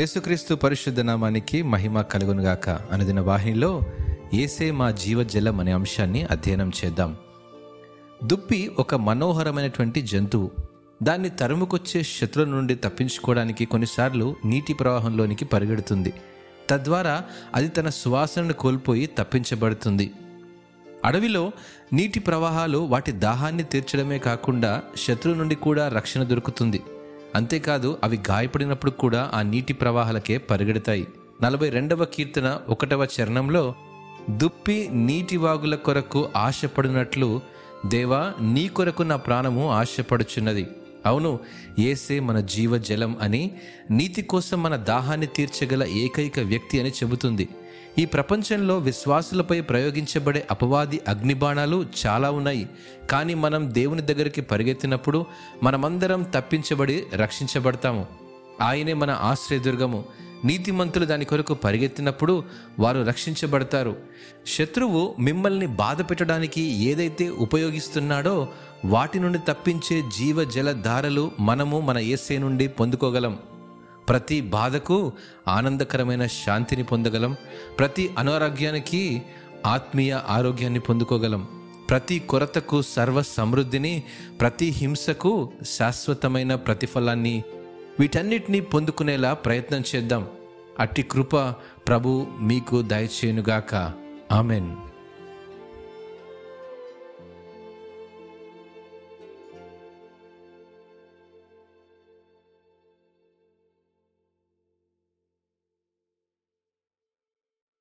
యేసుక్రీస్తు పరిశుద్ధ నామానికి మహిమ కలుగునుగాక. అనుదిన వాహినిలో ఏసే మా జీవజలం అనే అంశాన్ని అధ్యయనం చేద్దాం. దుప్పి ఒక మనోహరమైనటువంటి జంతువు. దాన్ని తరుముకొచ్చే శత్రుల నుండి తప్పించుకోవడానికి కొన్నిసార్లు నీటి ప్రవాహంలోనికి పరిగెడుతుంది. తద్వారా అది తన సువాసనను కోల్పోయి తప్పించబడుతుంది. అడవిలో నీటి ప్రవాహాలు వాటి దాహాన్ని తీర్చడమే కాకుండా శత్రువు నుండి కూడా రక్షణ దొరుకుతుంది. అంతేకాదు అవి గాయపడినప్పుడు కూడా ఆ నీటి ప్రవాహాలకే పరిగెడతాయి. నలభై రెండవ కీర్తన ఒకటవ చరణంలో దుప్పి నీటి వాగుల కొరకు ఆశపడినట్లు దేవా నీ కొరకు నా ప్రాణము ఆశపడుచున్నది. అవును ఏసే మన జీవజలం అని నీతి కోసం మన దాహాన్ని తీర్చగల ఏకైక వ్యక్తి అని చెబుతుంది. ఈ ప్రపంచంలో విశ్వాసులపై ప్రయోగించబడే అపవాది అగ్నిబాణాలు చాలా ఉన్నాయి. కానీ మనం దేవుని దగ్గరికి పరిగెత్తినప్పుడు మనమందరం తప్పించబడి రక్షించబడతాము. ఆయనే మన ఆశ్రయదుర్గము. నీతిమంతులు దాని కొరకు పరిగెత్తినప్పుడు వారు రక్షించబడతారు. శత్రువు మిమ్మల్ని బాధ పెట్టడానికి ఏదైతే ఉపయోగిస్తున్నాడో వాటి నుండి తప్పించే జీవ జల ధారలు మనము మన ఏసే నుండి పొందుకోగలం. ప్రతి బాధకు ఆనందకరమైన శాంతిని పొందగలం. ప్రతి అనారోగ్యానికి ఆత్మీయ ఆరోగ్యాన్ని పొందుకోగలం. ప్రతి కొరతకు సర్వ సమృద్ధిని ప్రతి హింసకు శాశ్వతమైన ప్రతిఫలాన్ని వీటన్నిటినీ పొందుకునేలా ప్రయత్నం చేద్దాం. అట్టి కృప ప్రభు మీకు దయచేయునుగాక. ఆమెన్.